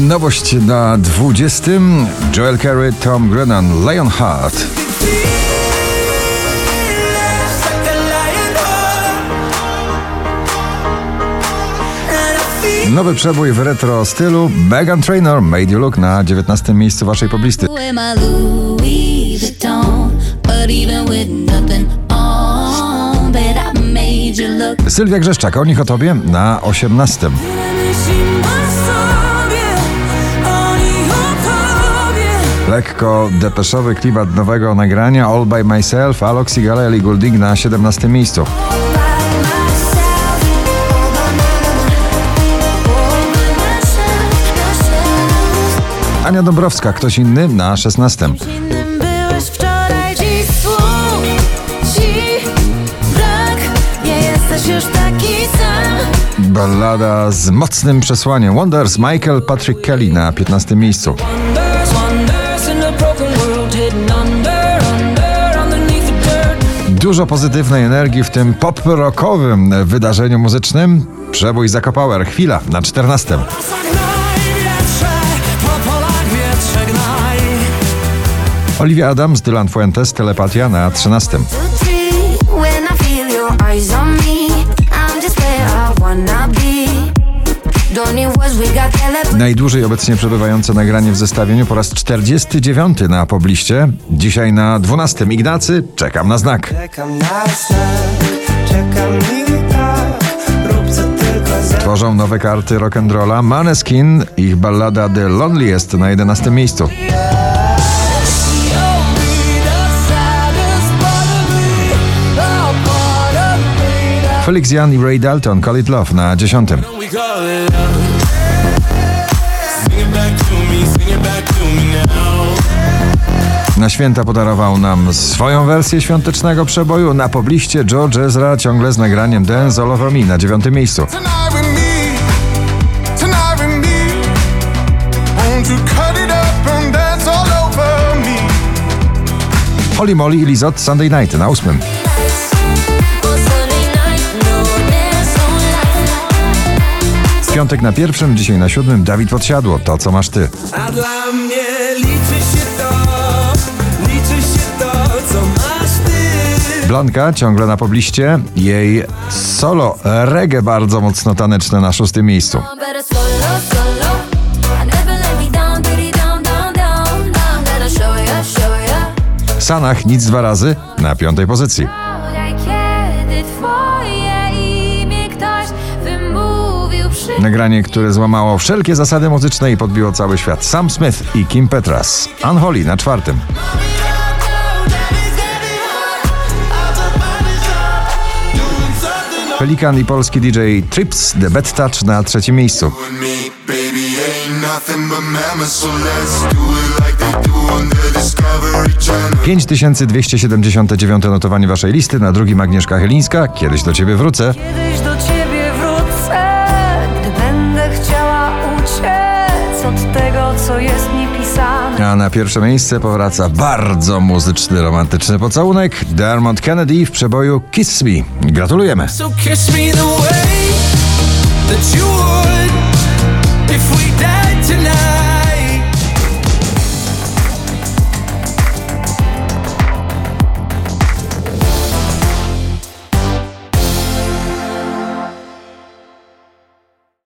Nowość na 20. Joel Carey, Tom Grennan, Lionheart. Nowy przebój w retro stylu Megan Trainor Made You Look na 19. miejscu waszej poblisty. Sylwia Grzeszczak, o nich o tobie na 18. Lekko depeszowy klimat nowego nagrania All By Myself, Alok Sigala, Ellie Goulding na 17 miejscu. Ania Dąbrowska, ktoś inny na 16. Innym byłeś wczoraj, dziś słów ci brak, nie jesteś już taki sam. Ballada z mocnym przesłaniem Wonders Michael Patrick Kelly na 15 miejscu. Dużo pozytywnej energii w tym pop-rockowym wydarzeniu muzycznym. Przebój Zakopower, chwila na 14. Zagnaj wietrze, po polach wietrze gnaj. Olivia Adams, Dylan Fuentes, Telepatia na 13. When I feel your eyes on me, I'm just where I wanna be. Najdłużej obecnie przebywające nagranie w zestawieniu po raz 49 na pobliście. Dzisiaj na 12. Ignacy, czekam na znak. Czekam na znak, czekam i tak Rób co tylko za Tworzą nowe karty rock'n'rolla Maneskin, ich ballada The Loneliest na 11 miejscu. Felix Jan i Ray Dalton, Call It Love na 10. We call it love. Sing it back to me, sing it back to me now. Na święta podarował nam swoją wersję świątecznego przeboju. Na pobliście George Ezra ciągle z nagraniem Dance All Over Me na 9 miejscu. Holly Molly i Lizot Sunday Night na 8. piątek na pierwszym, dzisiaj na siódmym Dawid Podsiadło. To co masz ty. A dla mnie liczy się to, liczy się to, co masz ty. Blanka ciągle na pobliście. Jej solo reggae bardzo mocno taneczne na szóstym miejscu. Sanach nic dwa razy na piątej pozycji. Nagranie, które złamało wszelkie zasady muzyczne i podbiło cały świat. Sam Smith i Kim Petras. Unholy na czwartym. Pelikan i polski DJ Trips The Bad Touch na trzecim miejscu. On the Discovery Channel. 5279 notowanie waszej listy, na drugim Agnieszka Chylińska. Kiedyś do ciebie wrócę, co jest niepisane. A na pierwsze miejsce powraca bardzo muzyczny, romantyczny pocałunek Dermot Kennedy w przeboju Kiss Me. Gratulujemy. So kiss me the way that you would if we.